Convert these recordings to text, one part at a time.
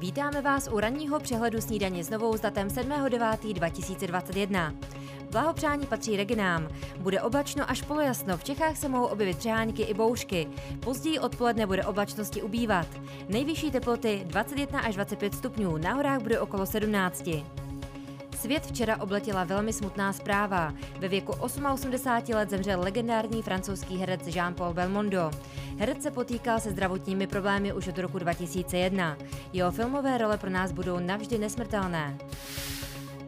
Vítáme vás u ranního přehledu snídaně s novou s datem 7.9.2021. Blahopřání patří Reginám. Bude oblačno až polojasno, v Čechách se mohou objevit třehánky i bouřky. Později odpoledne bude oblačnosti ubývat. Nejvyšší teploty 21 až 25 stupňů, na horách bude okolo 17. Svět včera obletěla velmi smutná zpráva. Ve věku 88 let zemřel legendární francouzský herec Jean-Paul Belmondo. Herec se potýkal se zdravotními problémy už od roku 2001. Jeho filmové role pro nás budou navždy nesmrtelné.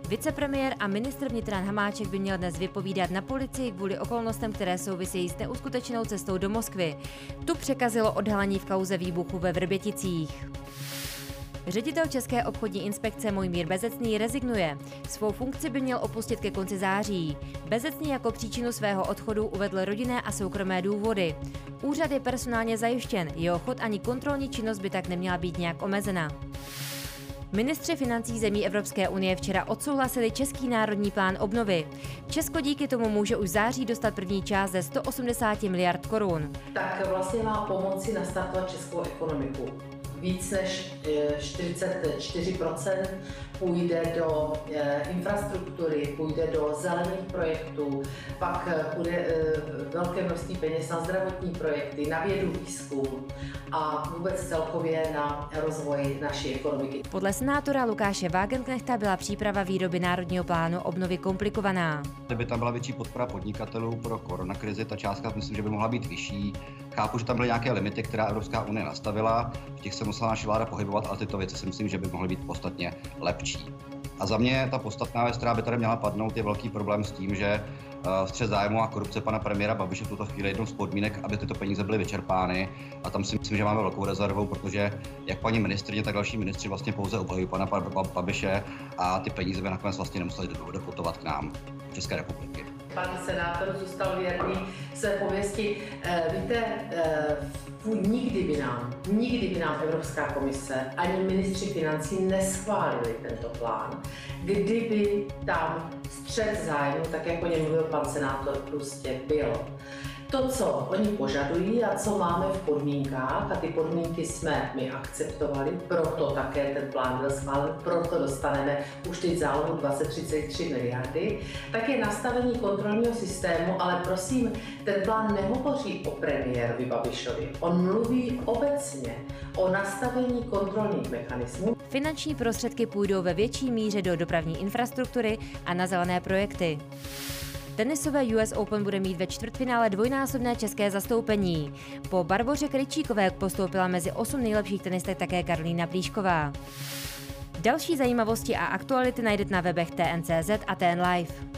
Vicepremiér a ministr vnitra Hamáček by měl dnes vypovídat na policii kvůli okolnostem, které souvisejí s neuskutečnou cestou do Moskvy. Tu překazilo odhalení v kauze výbuchu ve Vrběticích. Ředitel České obchodní inspekce Mojmír Bezecný rezignuje. Svou funkci by měl opustit ke konci září. Bezecný jako příčinu svého odchodu uvedl rodinné a soukromé důvody. Úřad je personálně zajištěn, jeho chod ani kontrolní činnost by tak neměla být nějak omezena. Ministři financí zemí Evropské unie včera odsouhlasili Český národní plán obnovy. Česko díky tomu může už září dostat první část ze 180 miliard korun. Tak vlastně má pomoci nastartovat českou ekonomiku víc než 44% eh, půjde do eh, infrastruktury, půjde do zelených projektů, pak eh, půjde velké množství peněz na zdravotní projekty, na vědu, výzkum a vůbec celkově na rozvoj naší ekonomiky. Podle senátora Lukáše Wagenknechta byla příprava výroby Národního plánu obnovy komplikovaná. Kdyby tam byla větší podpora podnikatelů pro koronakrizi, ta částka myslím, že by mohla být vyšší. Chápu, že tam byly nějaké limity, která Evropská unie nastavila, v těch se musela naše vláda pohybovat, ale tyto věci si myslím, že by mohly být podstatně lepší. A za mě ta podstatná věc, která by tady měla padnout, je velký problém s tím, že eh, střed zájmu a korupce pana premiéra Babiše v tuto chvíli jednou z podmínek, aby tyto peníze byly vyčerpány. A tam si myslím, že máme velkou rezervu, protože jak paní ministrině, tak další ministři vlastně pouze obhajují pana Babiše a ty peníze by nakonec vlastně nemuseli doputovat k nám, České republiky. Pan senátor zůstal věrný své pověsti. Eh, víte, eh, nikdy by nám, nikdy by nám Evropská komise ani ministři financí neschválili tento plán, kdyby tam střed zájmu, tak jako o něm mluvil pan senátor, prostě byl to, co oni požadují a co máme v podmínkách, a ty podmínky jsme my akceptovali, proto také ten plán byl schválen, proto dostaneme už teď zálohu 2033 miliardy, tak je nastavení kontrolního systému, ale prosím, ten plán nehovoří o premiérovi Babišovi, on mluví obecně o nastavení kontrolních mechanismů. Finanční prostředky půjdou ve větší míře do dopravní infrastruktury a na zelené projekty. Tenisové US Open bude mít ve čtvrtfinále dvojnásobné české zastoupení. Po Barboře Kryčíkové postoupila mezi osm nejlepších tenistek také Karolína Plíšková. Další zajímavosti a aktuality najdete na webech TNCZ a TN Live.